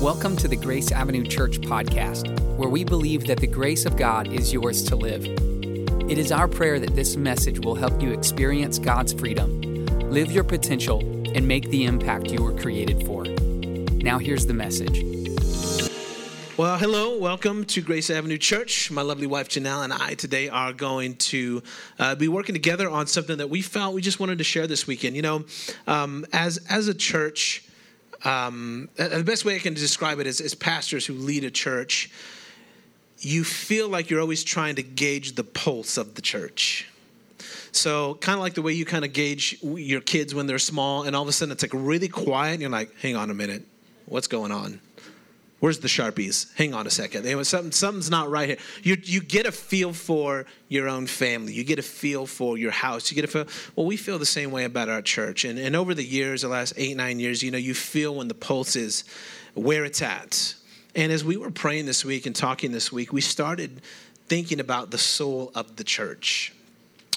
Welcome to the Grace Avenue Church podcast, where we believe that the grace of God is yours to live. It is our prayer that this message will help you experience God's freedom, live your potential, and make the impact you were created for. Now, here's the message. Well, hello, welcome to Grace Avenue Church. My lovely wife Jannelle and I today are going to uh, be working together on something that we felt we just wanted to share this weekend. You know, um, as as a church, um, the best way I can describe it is as pastors who lead a church, you feel like you're always trying to gauge the pulse of the church. So, kind of like the way you kind of gauge your kids when they're small, and all of a sudden it's like really quiet, and you're like, hang on a minute, what's going on? Where's the Sharpies? Hang on a second. Something, something's not right here. You, you get a feel for your own family. You get a feel for your house. You get a feel. Well, we feel the same way about our church. And, and over the years, the last eight, nine years, you know, you feel when the pulse is where it's at. And as we were praying this week and talking this week, we started thinking about the soul of the church.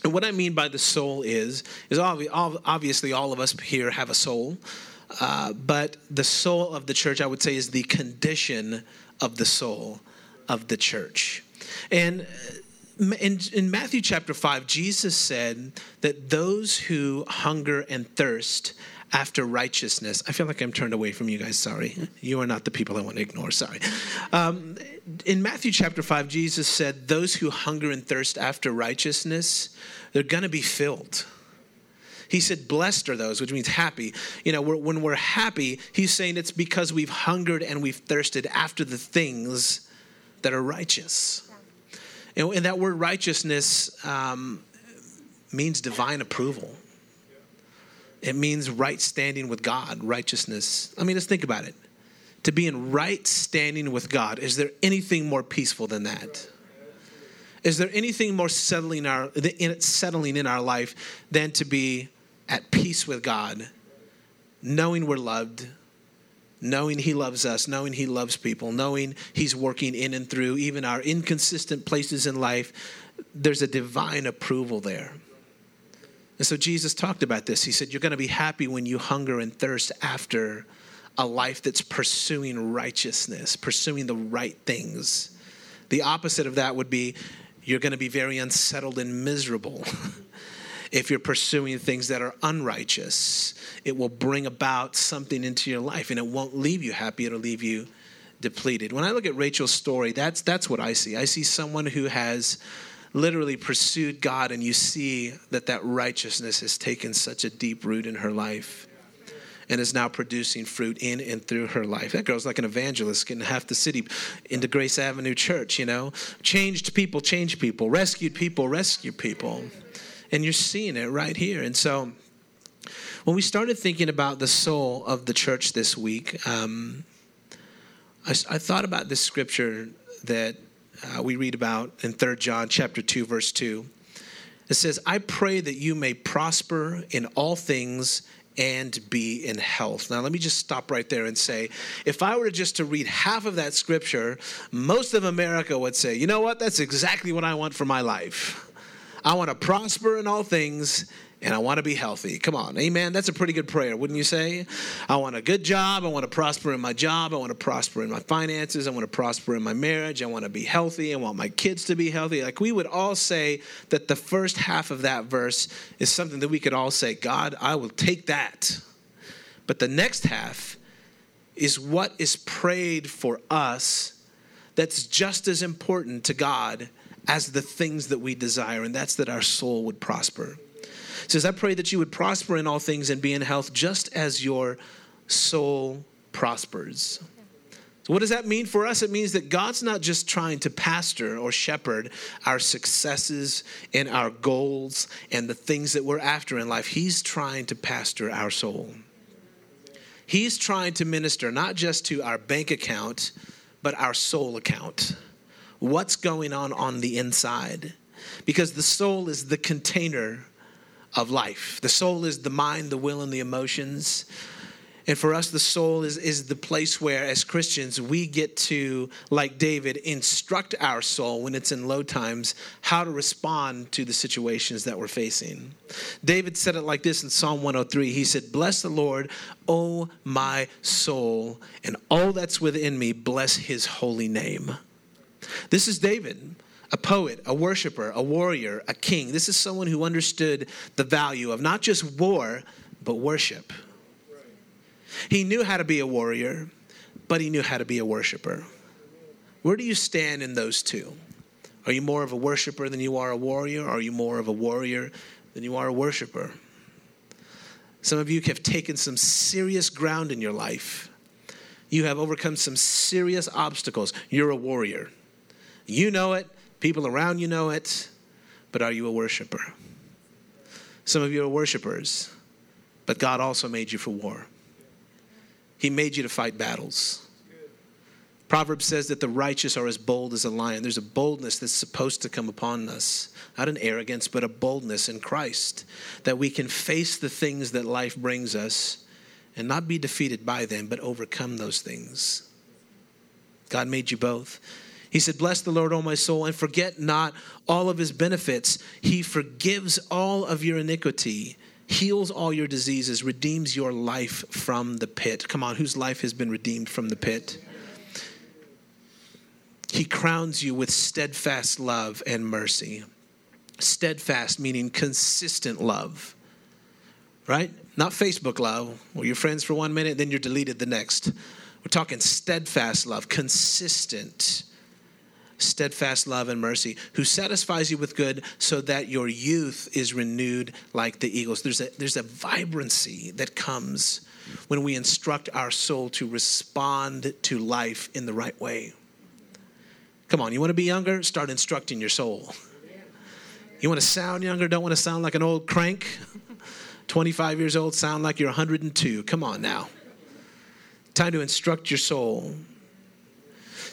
And what I mean by the soul is, is obviously all of us here have a soul. Uh, but the soul of the church, I would say, is the condition of the soul of the church. And uh, in, in Matthew chapter 5, Jesus said that those who hunger and thirst after righteousness. I feel like I'm turned away from you guys. Sorry. You are not the people I want to ignore. Sorry. Um, in Matthew chapter 5, Jesus said, Those who hunger and thirst after righteousness, they're going to be filled. He said, Blessed are those, which means happy. You know, when we're happy, he's saying it's because we've hungered and we've thirsted after the things that are righteous. And, and that word righteousness um, means divine approval. It means right standing with God, righteousness. I mean, let's think about it. To be in right standing with God, is there anything more peaceful than that? Is there anything more settling our settling in our life than to be at peace with God, knowing we're loved, knowing He loves us, knowing He loves people, knowing He's working in and through even our inconsistent places in life. There's a divine approval there. And so Jesus talked about this. He said, You're going to be happy when you hunger and thirst after a life that's pursuing righteousness, pursuing the right things. The opposite of that would be you're going to be very unsettled and miserable if you're pursuing things that are unrighteous, it will bring about something into your life and it won't leave you happy, it'll leave you depleted. When I look at Rachel's story, that's that's what I see. I see someone who has literally pursued God and you see that that righteousness has taken such a deep root in her life and is now producing fruit in and through her life. That girl's like an evangelist, getting half the city into Grace Avenue Church, you know. Changed people, changed people. Rescued people, rescued people. And you're seeing it right here. And so when we started thinking about the soul of the church this week, um, I, I, thought about this scripture that uh, we read about in 3 John chapter 2, verse 2. It says, I pray that you may prosper in all things and be in health. Now, let me just stop right there and say if I were just to read half of that scripture, most of America would say, you know what? That's exactly what I want for my life. I want to prosper in all things and I want to be healthy. Come on, amen. That's a pretty good prayer, wouldn't you say? I want a good job. I want to prosper in my job. I want to prosper in my finances. I want to prosper in my marriage. I want to be healthy. I want my kids to be healthy. Like we would all say that the first half of that verse is something that we could all say, God, I will take that. But the next half is what is prayed for us that's just as important to God as the things that we desire, and that's that our soul would prosper. It says, I pray that you would prosper in all things and be in health just as your soul prospers. So, what does that mean for us? It means that God's not just trying to pastor or shepherd our successes and our goals and the things that we're after in life. He's trying to pastor our soul. He's trying to minister not just to our bank account, but our soul account what's going on on the inside. Because the soul is the container of life. The soul is the mind, the will, and the emotions. And for us, the soul is, is the place where, as Christians, we get to, like David, instruct our soul when it's in low times how to respond to the situations that we're facing. David said it like this in Psalm 103 He said, Bless the Lord, O my soul, and all that's within me, bless his holy name. This is David a poet, a worshiper, a warrior, a king. This is someone who understood the value of not just war, but worship. He knew how to be a warrior, but he knew how to be a worshiper. Where do you stand in those two? Are you more of a worshiper than you are a warrior? Are you more of a warrior than you are a worshiper? Some of you have taken some serious ground in your life. You have overcome some serious obstacles. You're a warrior. You know it, people around you know it, but are you a worshiper? Some of you are worshipers, but God also made you for war. He made you to fight battles. Proverbs says that the righteous are as bold as a lion. There's a boldness that's supposed to come upon us. Not an arrogance, but a boldness in Christ. That we can face the things that life brings us and not be defeated by them, but overcome those things. God made you both. He said, Bless the Lord, O my soul, and forget not all of his benefits. He forgives all of your iniquity heals all your diseases, redeems your life from the pit. Come on, whose life has been redeemed from the pit? He crowns you with steadfast love and mercy. Steadfast meaning consistent love, right? Not Facebook love, where you're friends for one minute, then you're deleted the next. We're talking steadfast love, consistent steadfast love and mercy, who satisfies you with good so that your youth is renewed like the eagles. There's a, there's a vibrancy that comes when we instruct our soul to respond to life in the right way. Come on, you want to be younger? Start instructing your soul. You want to sound younger? Don't want to sound like an old crank? 25 years old, sound like you're 102. Come on now. Time to instruct your soul.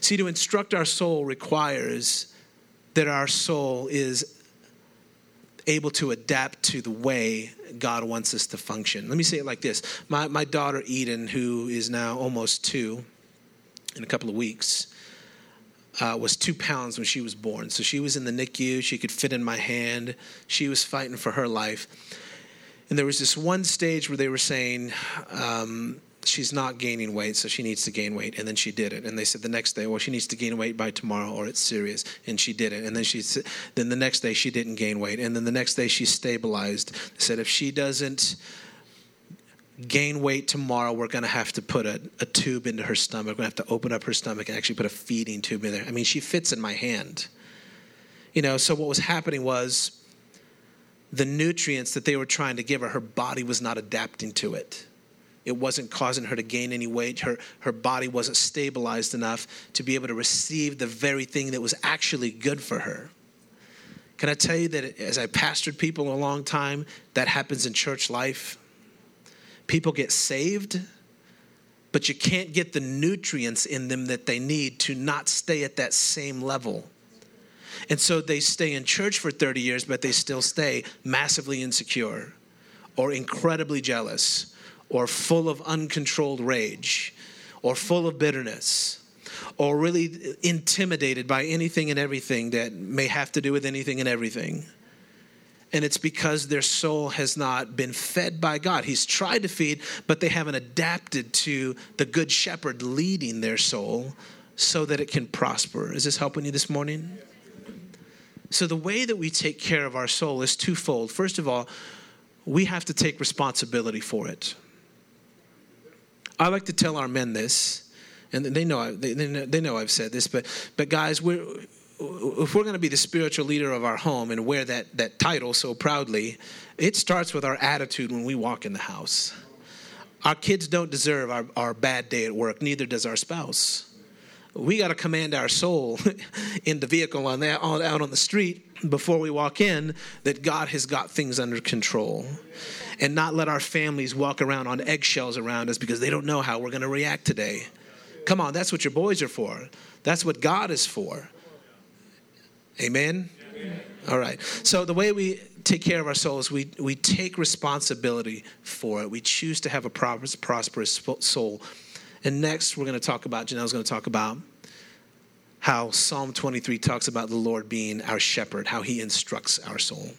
See, to instruct our soul requires that our soul is able to adapt to the way God wants us to function. Let me say it like this My, my daughter Eden, who is now almost two in a couple of weeks, uh, was two pounds when she was born. So she was in the NICU. She could fit in my hand. She was fighting for her life. And there was this one stage where they were saying, um, she's not gaining weight, so she needs to gain weight. And then she did it. And they said the next day, well, she needs to gain weight by tomorrow, or it's serious. And she did it. And then she then the next day she didn't gain weight. And then the next day she stabilized. They said if she doesn't gain weight tomorrow, we're going to have to put a, a tube into her stomach. We're going to have to open up her stomach and actually put a feeding tube in there. I mean, she fits in my hand. You know, so what was happening was the nutrients that they were trying to give her, her body was not adapting to it it wasn't causing her to gain any weight. Her, her body wasn't stabilized enough to be able to receive the very thing that was actually good for her. Can I tell you that as I pastored people a long time, that happens in church life? People get saved, but you can't get the nutrients in them that they need to not stay at that same level. And so they stay in church for 30 years, but they still stay massively insecure or incredibly jealous or full of uncontrolled rage or full of bitterness or really intimidated by anything and everything that may have to do with anything and everything. And it's because their soul has not been fed by God. He's tried to feed, but they haven't adapted to the good shepherd leading their soul so that it can prosper. Is this helping you this morning? So, the way that we take care of our soul is twofold. First of all, we have to take responsibility for it. I like to tell our men this, and they know they, they know I've said this, but but guys, we're if we're going to be the spiritual leader of our home and wear that that title so proudly, it starts with our attitude when we walk in the house. Our kids don't deserve our, our bad day at work, neither does our spouse. We got to command our soul in the vehicle on that on, out on the street before we walk in that God has got things under control and not let our families walk around on eggshells around us because they don't know how we're going to react today. Come on, that's what your boys are for. That's what God is for. Amen? Amen? All right. So, the way we take care of our souls, we, we take responsibility for it. We choose to have a prosperous soul. And next, we're going to talk about, Jannelle's going to talk about how Psalm 23 talks about the Lord being our shepherd, how he instructs our soul.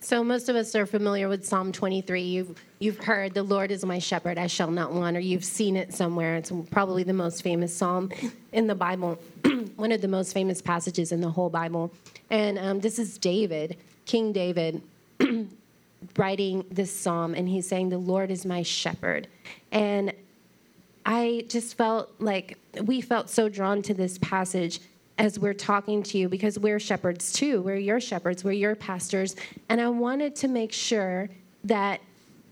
So most of us are familiar with Psalm 23. You've you've heard the Lord is my shepherd, I shall not want, or you've seen it somewhere. It's probably the most famous psalm in the Bible, one of the most famous passages in the whole Bible. And um, this is David, King David, writing this psalm, and he's saying, "The Lord is my shepherd," and I just felt like we felt so drawn to this passage as we're talking to you because we're shepherds too. We're your shepherds, we're your pastors. And I wanted to make sure that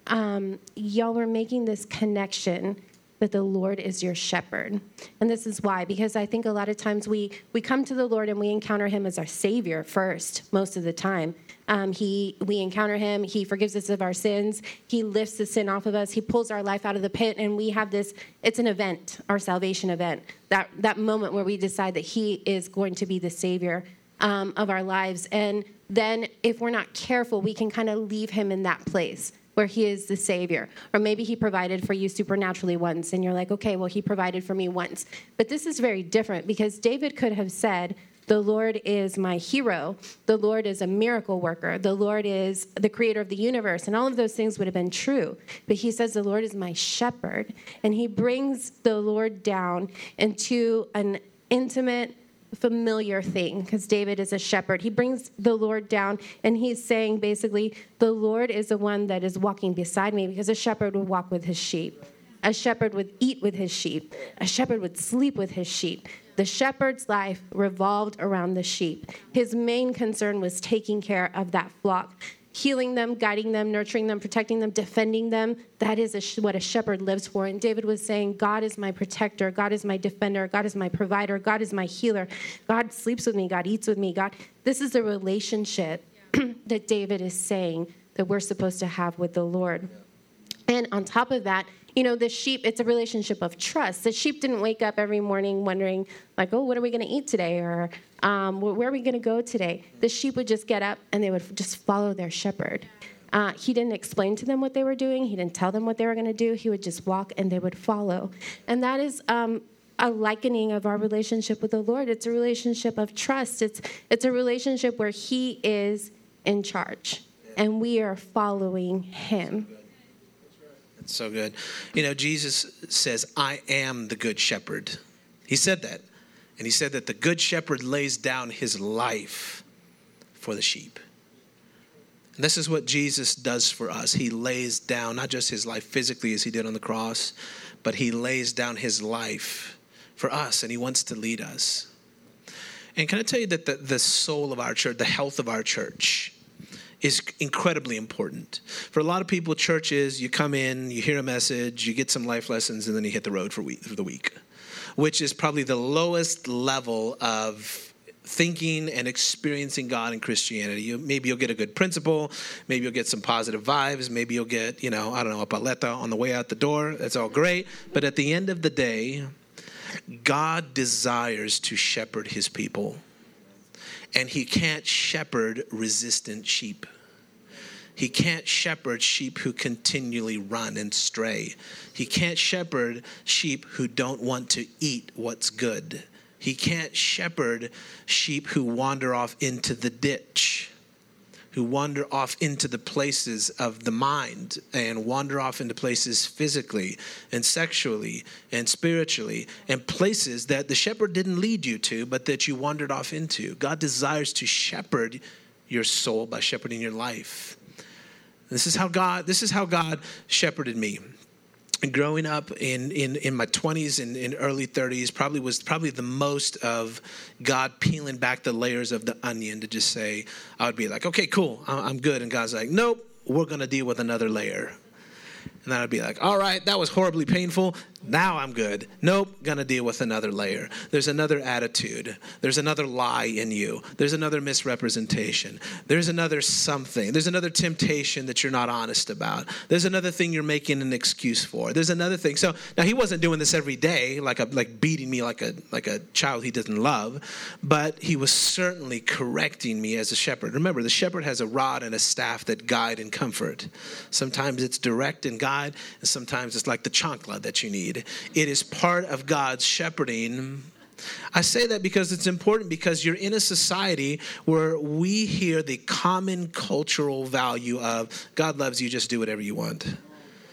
um, y'all were making this connection that the Lord is your shepherd. And this is why, because I think a lot of times we, we come to the Lord and we encounter him as our Savior first, most of the time. Um, he, we encounter him, he forgives us of our sins, he lifts the sin off of us, he pulls our life out of the pit, and we have this, it's an event, our salvation event, that, that moment where we decide that he is going to be the Savior um, of our lives. And then if we're not careful, we can kind of leave him in that place where he is the savior or maybe he provided for you supernaturally once and you're like okay well he provided for me once but this is very different because david could have said the Lord is my hero. The Lord is a miracle worker. The Lord is the creator of the universe. And all of those things would have been true. But he says, The Lord is my shepherd. And he brings the Lord down into an intimate, familiar thing because David is a shepherd. He brings the Lord down and he's saying basically, The Lord is the one that is walking beside me because a shepherd would walk with his sheep. A shepherd would eat with his sheep. A shepherd would sleep with his sheep. The shepherd's life revolved around the sheep. His main concern was taking care of that flock, healing them, guiding them, nurturing them, protecting them, defending them. That is a, what a shepherd lives for. And David was saying, God is my protector, God is my defender, God is my provider, God is my healer. God sleeps with me, God eats with me. God, this is the relationship that David is saying that we're supposed to have with the Lord. And on top of that, you know, the sheep, it's a relationship of trust. The sheep didn't wake up every morning wondering, like, oh, what are we going to eat today? Or um, where are we going to go today? The sheep would just get up and they would just follow their shepherd. Uh, he didn't explain to them what they were doing, he didn't tell them what they were going to do. He would just walk and they would follow. And that is. Um, a likening of our relationship with the Lord. It's a relationship of trust. It's it's a relationship where He is in charge and we are following Him. That's so good. You know, Jesus says, I am the good shepherd. He said that. And he said that the good shepherd lays down his life for the sheep. And this is what Jesus does for us. He lays down not just his life physically as he did on the cross, but he lays down his life for us and he wants to lead us. And can I tell you that the, the soul of our church, the health of our church, is incredibly important. For a lot of people, churches, you come in, you hear a message, you get some life lessons, and then you hit the road for, week, for the week, which is probably the lowest level of thinking and experiencing God in Christianity. You, maybe you'll get a good principle, maybe you'll get some positive vibes, maybe you'll get, you know, I don't know, a paleta on the way out the door. That's all great. But at the end of the day, God desires to shepherd his people. And he can't shepherd resistant sheep. He can't shepherd sheep who continually run and stray. He can't shepherd sheep who don't want to eat what's good. He can't shepherd sheep who wander off into the ditch, who wander off into the places of the mind and wander off into places physically and sexually and spiritually and places that the shepherd didn't lead you to, but that you wandered off into. God desires to shepherd your soul by shepherding your life. This is how God, this is how God shepherded me. And growing up in, in, in my 20s and in early 30s probably was probably the most of God peeling back the layers of the onion to just say, I would be like, okay, cool, I'm good. And God's like, nope, we're going to deal with another layer. And then I'd be like, all right, that was horribly painful. Now I'm good. Nope, gonna deal with another layer. There's another attitude. There's another lie in you. There's another misrepresentation. There's another something. There's another temptation that you're not honest about. There's another thing you're making an excuse for. There's another thing. So now he wasn't doing this every day, like a, like beating me like a like a child he doesn't love, but he was certainly correcting me as a shepherd. Remember, the shepherd has a rod and a staff that guide and comfort. Sometimes it's direct and guide, and sometimes it's like the chancla that you need. It is part of God's shepherding. I say that because it's important because you're in a society where we hear the common cultural value of God loves you, just do whatever you want.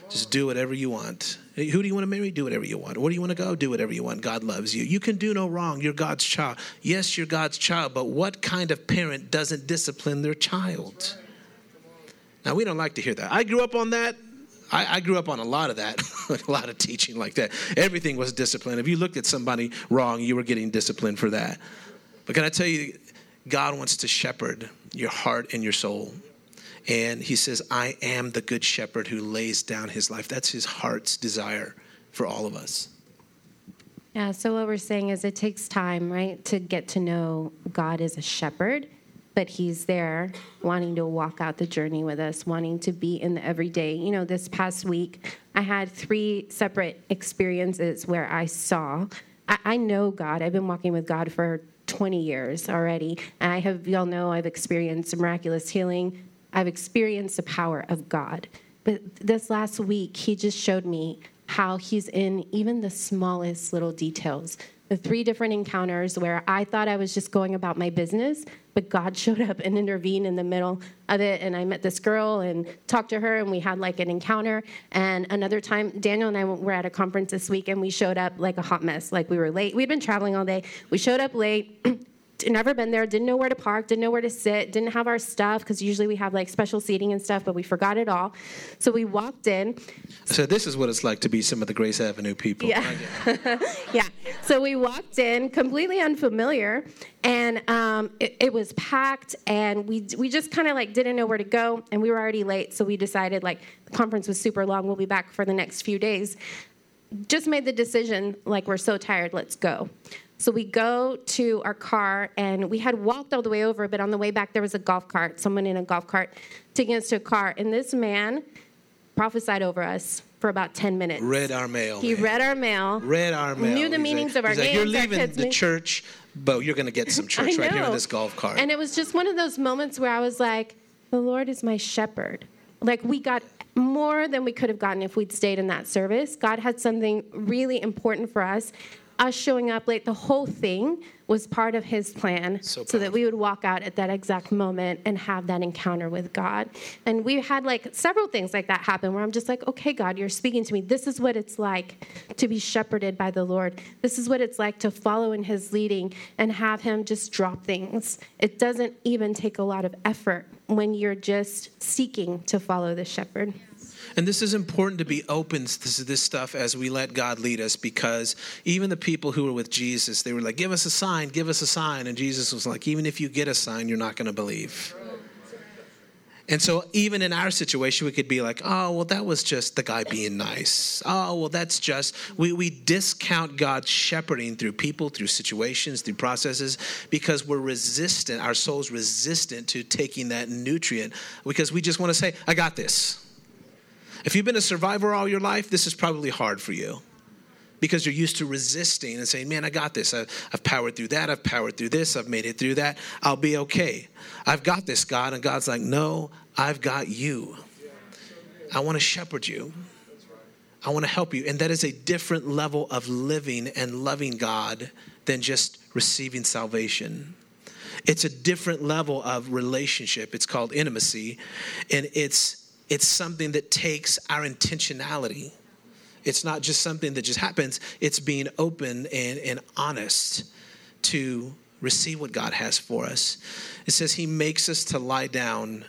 Just do whatever you want. Who do you want to marry? Do whatever you want. Where do you want to go? Do whatever you want. God loves you. You can do no wrong. You're God's child. Yes, you're God's child, but what kind of parent doesn't discipline their child? Now, we don't like to hear that. I grew up on that. I, I, grew up on a lot of that, a lot of teaching like that. Everything was discipline. If you looked at somebody wrong, you were getting disciplined for that. But can I tell you, God wants to shepherd your heart and your soul. And He says, I am the good shepherd who lays down His life. That's His heart's desire for all of us. Yeah, so what we're saying is it takes time, right, to get to know God as a shepherd but he's there wanting to walk out the journey with us, wanting to be in the everyday. You know, this past week, I had three separate experiences where I saw, I, I know God. I've been walking with God for 20 years already. And I have, y'all know, I've experienced miraculous healing. I've experienced the power of God. But this last week, he just showed me how he's in even the smallest little details the three different encounters where I thought I was just going about my business, but God showed up and intervened in the middle of it. And I met this girl and talked to her, and we had like an encounter. And another time, Daniel and I were at a conference this week, and we showed up like a hot mess. Like we were late. We'd been traveling all day. We showed up late. never been there, didn't know where to park, didn't know where to sit, didn't have our stuff because usually we have like special seating and stuff, but we forgot it all. So we walked in. So this is what it's like to be some of the Grace Avenue people. Yeah. yeah. So we walked in completely unfamiliar, and um, it, it, was packed, and we we just kind of like didn't know where to go, and we were already late, so we decided like the conference was super long. We'll be back for the next few days. Just made the decision like we're so tired, let's go. So we go to our car, and we had walked all the way over, but on the way back, there was a golf cart, someone in a golf cart taking us to a car. And this man prophesied over us for about 10 minutes. Read our mail. He man. read our mail. Read our mail. Knew the he's meanings like, of our names. Like, You're leaving the church, but you're going to get some church right here in this golf cart. And it was just one of those moments where I was like, the Lord is my shepherd. Like, we got more than we could have gotten if we'd stayed in that service. God had something really important for us us showing up late, the whole thing was part of his plan so, so, that we would walk out at that exact moment and have that encounter with God. And we had like several things like that happen where I'm just like, okay, God, you're speaking to me. This is what it's like to be shepherded by the Lord. This is what it's like to follow in his leading and have him just drop things. It doesn't even take a lot of effort when you're just seeking to follow the shepherd. And this is important to be open to this stuff as we let God lead us because even the people who were with Jesus, they were like, Give us a sign, give us a sign. And Jesus was like, Even if you get a sign, you're not going to believe. And so, even in our situation, we could be like, oh, well, that was just the guy being nice. Oh, well, that's just, we, we discount God's shepherding through people, through situations, through processes, because we're resistant, our soul's resistant to taking that nutrient, because we just want to say, I got this. If you've been a survivor all your life, this is probably hard for you because you're used to resisting and saying, Man, I got this. I've, I've, powered through that. I've powered through this. I've made it through that. I'll be okay. I've got this, God. And God's like, No, I've got you. I want to shepherd you. I want to help you. And that is a different level of living and loving God than just receiving salvation. It's a different level of relationship. It's called intimacy. And it's it's something that takes our intentionality. It's not just something that just happens, it's being open and, and honest to receive what God has for us. It says He makes us to lie down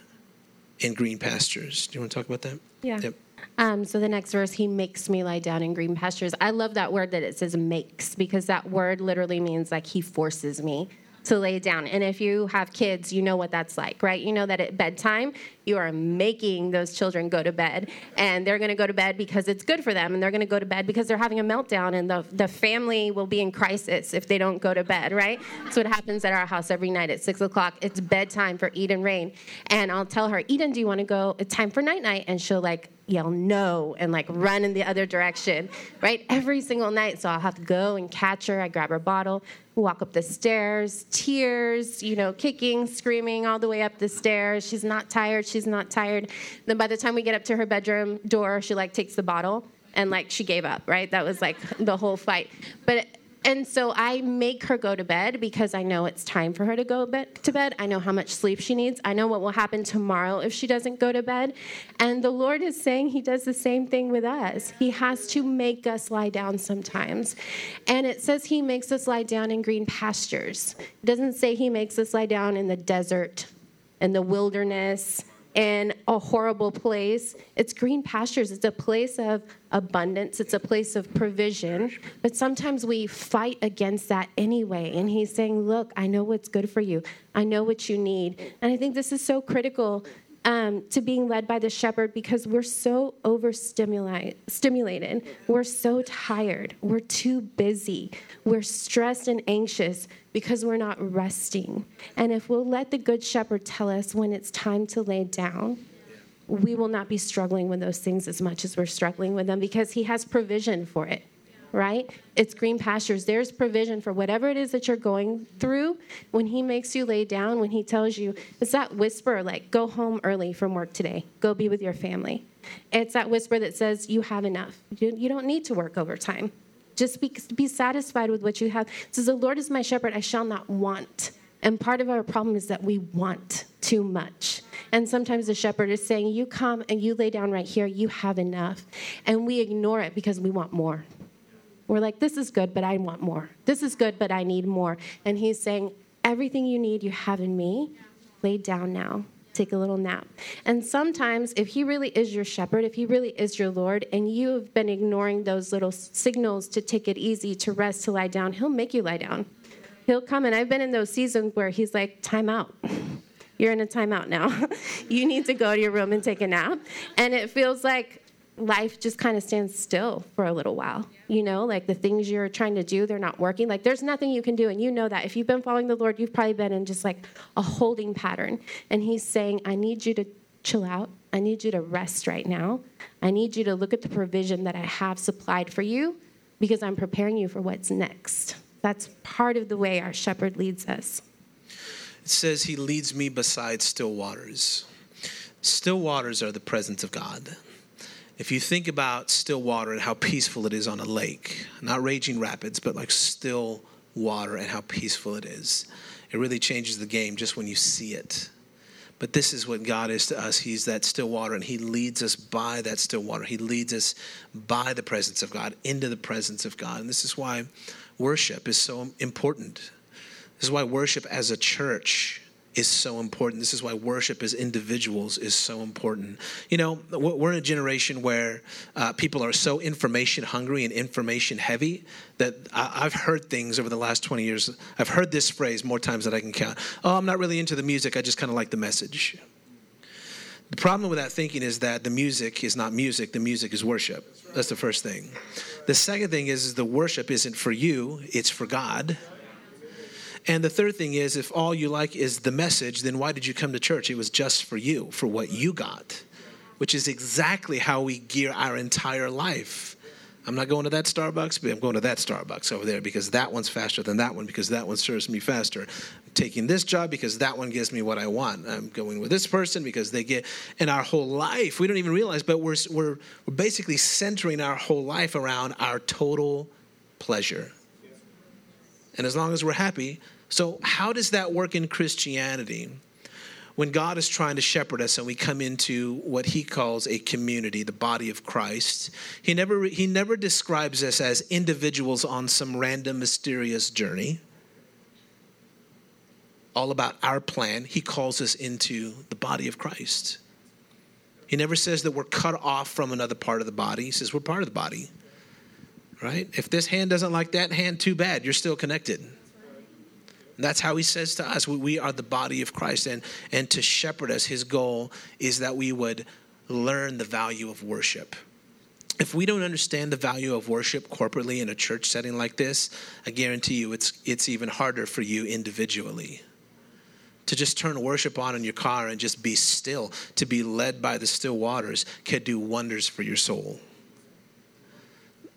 in green pastures. Do you want to talk about that? Yeah. Yep. Um, so the next verse, he makes me lie down in green pastures. I love that word that it says makes because that word literally means like he forces me to lay down. And if you have kids, you know what that's like, right? You know that at bedtime, you are making those children go to bed. And they're going to go to bed because it's good for them. And they're going to go to bed because they're having a meltdown. And the, the family will be in crisis if they don't go to bed, right? That's what happens at our house every night at 6 o'clock. It's bedtime for Eden Rain. And I'll tell her, Eden, do you want to go? It's time for night night. And she'll like, yell no and like run in the other direction, right? Every single night. So I'll have to go and catch her. I grab her bottle, walk up the stairs, tears, you know, kicking, screaming all the way up the stairs. She's not tired. She's not tired. Then by the time we get up to her bedroom door, she like takes the bottle and like she gave up, right? That was like the whole fight. But and so I make her go to bed because I know it's time for her to go back to bed. I know how much sleep she needs. I know what will happen tomorrow if she doesn't go to bed. And the Lord is saying He does the same thing with us. He has to make us lie down sometimes. And it says He makes us lie down in green pastures. It doesn't say He makes us lie down in the desert, in the wilderness, in a horrible place. It's green pastures, it's a place of abundance, it's a place of provision. But sometimes we fight against that anyway. And he's saying, Look, I know what's good for you, I know what you need. And I think this is so critical um, to being led by the shepherd because we're so overstimulated. We're so tired. We're too busy. We're stressed and anxious because we're not resting. And if we'll let the good shepherd tell us when it's time to lay down, we will not be struggling with those things as much as we're struggling with them because he has provision for it right? It's green pastures. There's provision for whatever it is that you're going through. When He makes you lay down, when He tells you, it's that whisper like, go home early from work today, go be with your family. It's that whisper that says, you have enough. You, you don't need to work overtime. Just be, be satisfied with what you have. It says, The Lord is my shepherd, I shall not want. And part of our problem is that we want too much. And sometimes the shepherd is saying, You come and you lay down right here, you have enough. And we ignore it because we want more. We're like, this is good, but I want more. This is good, but I need more. And he's saying, everything you need, you have in me. Lay down now. Take a little nap. And sometimes, if he really is your shepherd, if he really is your Lord, and you have been ignoring those little signals to take it easy, to rest, to lie down, he'll make you lie down. He'll come. And I've been in those seasons where he's like, time out you're in a timeout now. you need to go to your room and take a nap. And it feels like life just kind of stands still for a little while. You know, like the things you're trying to do, they're not working. Like there's nothing you can do. And you know that. If you've been following the Lord, you've probably been in just like a holding pattern. And He's saying, I need you to chill out. I need you to rest right now. I need you to look at the provision that I have supplied for you because I'm preparing you for what's next. That's part of the way our shepherd leads us. It says, He leads me beside still waters. Still waters are the presence of God if you think about still water and how peaceful it is on a lake, not raging rapids, but like still water and how peaceful it is, it really changes the game just when you see it. But this is what God is to us. He's that still water, and He leads us by that still water. He leads us by the presence of God into the presence of God. And this is why worship is so important. This is why worship as a church is so important. This is why worship as individuals is so important. You know, we're in a generation where uh, people are so information hungry and information heavy that I- have heard things over the last 20 years. I've heard this phrase more times than I can count. Oh, I'm not really into the music, I just kind of like the message. The problem with that thinking is that the music is not music, the music is worship. That's the first thing. The second thing is, is the worship isn't for you, it's for God. And the third thing is if all you like is the message, then why did you come to church? It was just for you, for what you got, which is exactly how we gear our entire life. I'm not going to that Starbucks, but I'm going to that Starbucks over there because that one's faster than that one because that one serves me faster. I'm taking this job because that one gives me what I want. I'm going with this person because they get. In our whole life, we don't even realize, but we're, we're, we're basically centering our whole life around our total pleasure. And as long as we're happy, so, how does that work in Christianity? When God is trying to shepherd us and we come into what he calls a community, the body of Christ, he never, he never describes us as individuals on some random, mysterious journey. All about our plan. He calls us into the body of Christ. He never says that we're cut off from another part of the body. He says we're part of the body. Right? If this hand doesn't like that hand, too bad. You're still connected. That's how he says to us, we are the body of Christ. And, and to shepherd us, his goal is that we would learn the value of worship. If we don't understand the value of worship corporately in a church setting like this, I guarantee you it's, it's even harder for you individually to just turn worship on in your car and just be still, to be led by the still waters, can do wonders for your soul.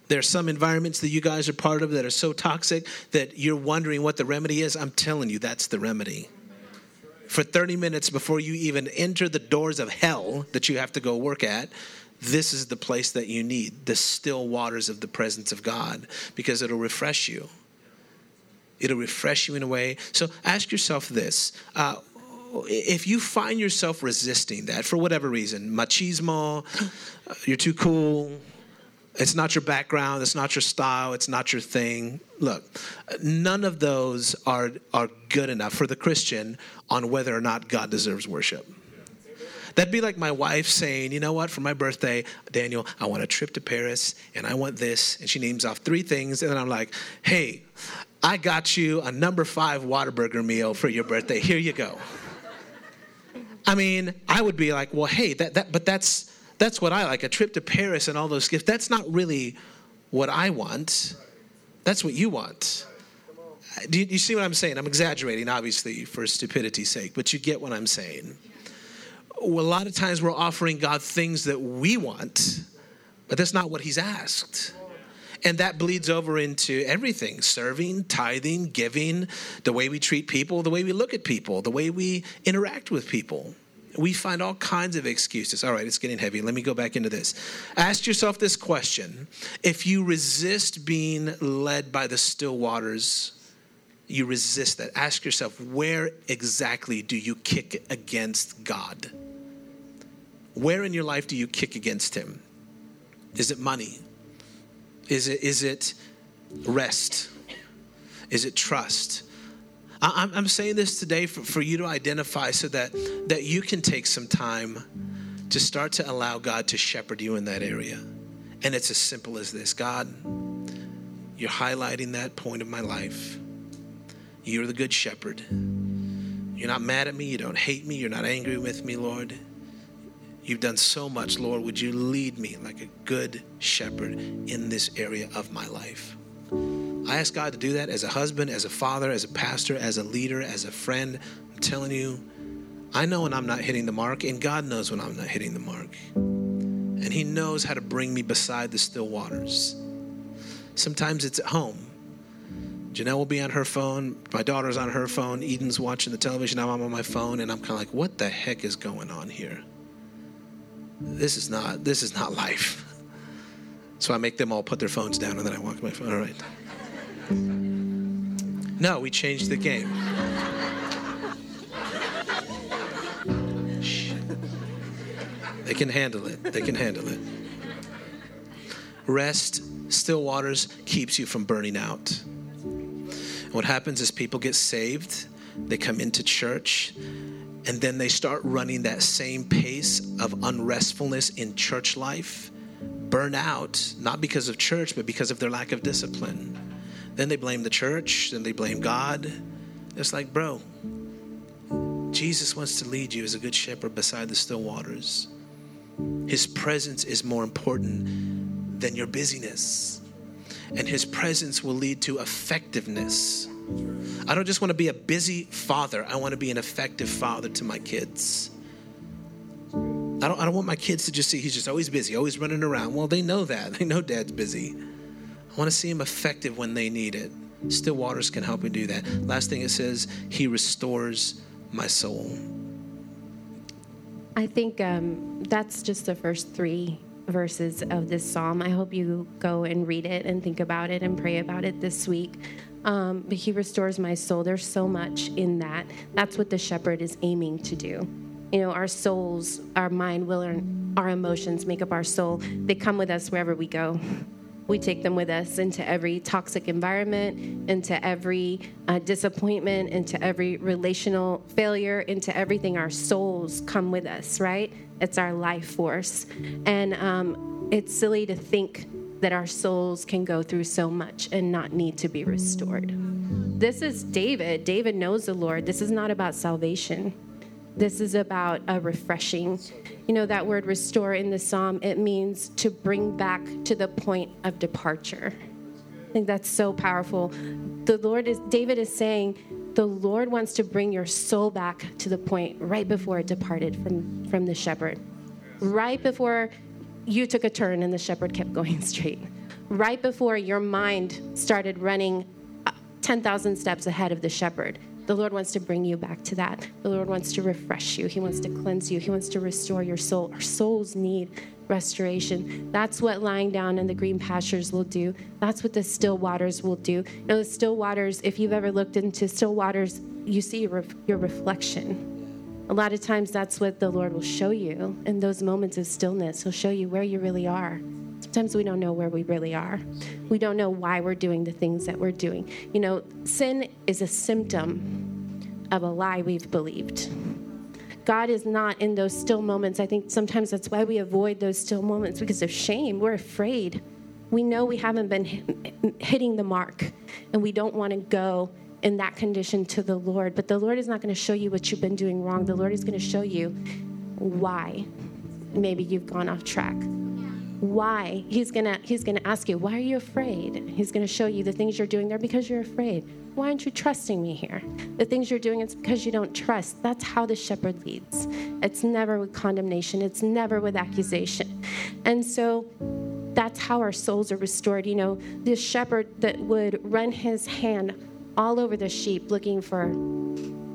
There are some environments that you guys are part of that are so toxic that you're wondering what the remedy is. I'm telling you, that's the remedy. For 30 minutes before you even enter the doors of hell that you have to go work at, this is the place that you need the still waters of the presence of God because it'll refresh you. It'll refresh you in a way. So ask yourself this. Uh, if you find yourself resisting that for whatever reason, machismo, you're too cool, it's not your background, it's not your style, it's not your thing. Look, none of those are, are good enough for the Christian on whether or not God deserves worship. That'd be like my wife saying, you know what, for my birthday, Daniel, I want a trip to Paris and I want this. And she names off three things. And then I'm like, hey, I got you a number five Whataburger meal for your birthday. Here you go. I mean, I would be like, well, hey, that, that but that's that's what I like a trip to Paris and all those gifts. That's not really what I want. That's what you want. Do you, you, see what I'm saying? I'm exaggerating, obviously, for stupidity's sake, but you get what I'm saying. Well, a lot of times we're offering God things that we want, but that's not what He's asked. And that bleeds over into everything serving, tithing, giving, the way we treat people, the way we look at people, the way we interact with people we find all kinds of excuses. All right, it's getting heavy. Let me go back into this. Ask yourself this question If you resist being led by the still waters, you resist that. Ask yourself, where exactly do you kick against God? Where in your life do you kick against Him? Is it money? Is it, is it rest? Is it trust? I'm, I'm saying this today for, for you to identify so that, that you can take some time to start to allow God to shepherd you in that area. And it's as simple as this God, you're highlighting that point of my life. You're the good shepherd. You're not mad at me. You don't hate me. You're not angry with me, Lord. You've done so much, Lord. Would you lead me like a good shepherd in this area of my life? I ask God to do that as a husband, as a father, as a pastor, as a leader, as a friend. I'm telling you, I know when I'm not hitting the mark, and God knows when I'm not hitting the mark. And He knows how to bring me beside the still waters. Sometimes it's at home. Jannelle will be on her phone, my daughter's on her phone, Eden's watching the television, I'm on my phone, and I'm kind of like, what the heck is going on here? This is not this is not life. So I make them all put their phones down and then I walk my phone. All right. No, we changed the game. Shh. They can handle it. They can handle it. Rest, still waters keeps you from burning out. What happens is people get saved, they come into church, and then they start running that same pace of unrestfulness in church life, burn out, not because of church, but because of their lack of discipline. Then they blame the church, then they blame God. It's like, bro, Jesus wants to lead you as a good shepherd beside the still waters. His presence is more important than your busyness. And his presence will lead to effectiveness. I don't just want to be a busy father, I want to be an effective father to my kids. I don't, I don't want my kids to just see he's just always busy, always running around. Well, they know that. They know dad's busy. I want to see him effective when they need it. Still waters can help me do that. Last thing it says, He restores my soul. I think um, that's just the first three verses of this psalm. I hope you go and read it and think about it and pray about it this week. Um, but He restores my soul. There's so much in that. That's what the shepherd is aiming to do. You know, our souls, our mind, will, our emotions make up our soul. They come with us wherever we go we take them with us into every toxic environment, into every uh, disappointment, into every relational failure, into everything. Our souls come with us, right? It's our life force. And um, it's silly to think that our souls can go through so much and not need to be restored. This is David. David knows the Lord. This is not about salvation. This is about a refreshing. You know, that word restore in the psalm, it means to bring back to the point of departure. I think that's so powerful. The Lord is, David is saying, the Lord wants to bring your soul back to the point right before it departed from, from the shepherd. Right before you took a turn and the shepherd kept going straight. Right before your mind started running uh, 10,000 steps ahead of the shepherd. The Lord wants to bring you back to that. The Lord wants to refresh you. He wants to cleanse you. He wants to restore your soul. Our souls need restoration. That's what lying down in the green pastures will do. That's what the still waters will do. You know, the still waters, if you've ever looked into still waters, you see your, your reflection. A lot of times that's what the Lord will show you in those moments of stillness. He'll show you where you really are. Sometimes we don't know where we really are. We don't know why we're doing the things that we're doing. You know, sin is a symptom of a lie we've believed. God is not in those still moments. I think sometimes that's why we avoid those still moments because of shame. We're afraid. We know we haven't been hitting the mark and we don't want to go in that condition to the Lord. But the Lord is not going to show you what you've been doing wrong. The Lord is going to show you why maybe you've gone off track. Why? He's to he's to ask you, "Why are you afraid?" He's to show you the things you're doing there because you're afraid. Why aren't you trusting me here? The things you're doing it's because you don't trust. That's how the shepherd leads. It's never with condemnation. It's never with accusation. And so that's how our souls are restored. You know, this shepherd that would run his hand all over the sheep looking for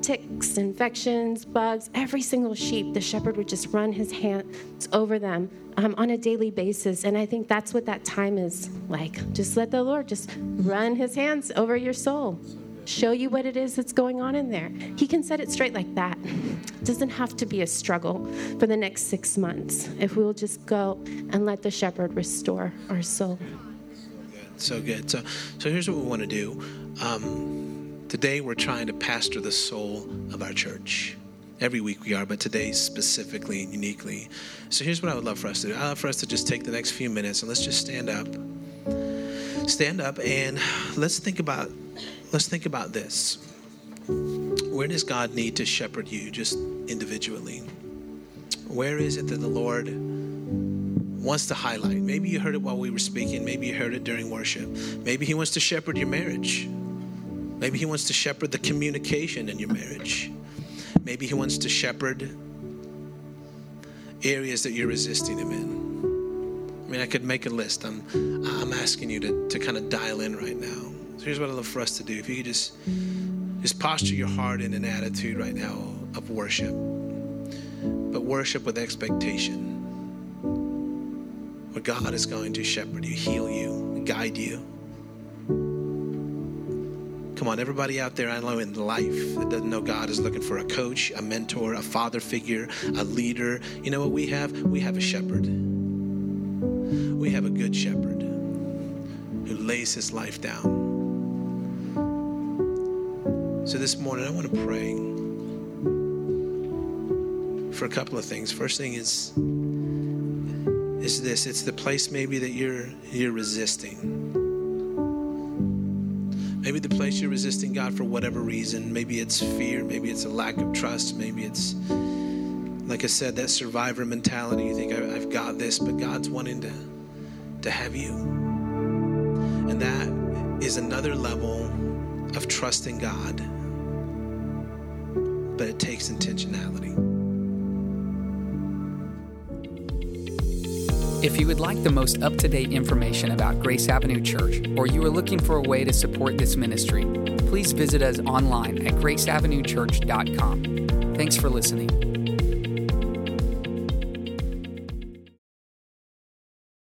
ticks, infections, bugs. Every single sheep, the shepherd would just run his hands over them um, on a daily basis. And I think that's what that time is like. Just let the Lord just run his hands over your soul, show you what it is that's going on in there. He can set it straight like that. It doesn't have to be a struggle for the next six months if we will just go and let the shepherd restore our soul. So good. So, so here's what we want to do. Um, today we're trying to pastor the soul of our church. Every week we are, but today specifically and uniquely. So here's what I would love for us to do. I'd love for us to just take the next few minutes and let's just stand up. Stand up and let's think about let's think about this. Where does God need to shepherd you just individually? Where is it that the Lord wants to highlight. Maybe you heard it while we were speaking. Maybe you heard it during worship. Maybe He wants to shepherd your marriage. Maybe He wants to shepherd the communication in your marriage. Maybe He wants to shepherd areas that you're resisting Him in. I mean, I could make a list. I'm, I'm asking you to, to kind of dial in right now. So here's what I'd love for us to do. If you could just, just posture your heart in an attitude right now of worship, but worship with expectation where God is going to shepherd you, heal you, guide you. Come on, everybody out there I know in life that doesn't know God is looking for a coach, a mentor, a father figure, a leader. You know what we have? We have a shepherd. We have a good shepherd who lays his life down. So this morning, I want to pray for a couple of things. First thing is is this it's the place maybe that you're you're resisting maybe the place you're resisting god for whatever reason. Maybe it's fear. Maybe it's a lack of trust. Maybe it's like i said that survivor mentality. You think i've got this but god's wanting to to have you. And that is another level of trusting god but it takes intentionality If you would like the most up to date information about Grace Avenue Church, or you are looking for a way to support this ministry, please visit us online at graceavenuechurch.com. Thanks for listening.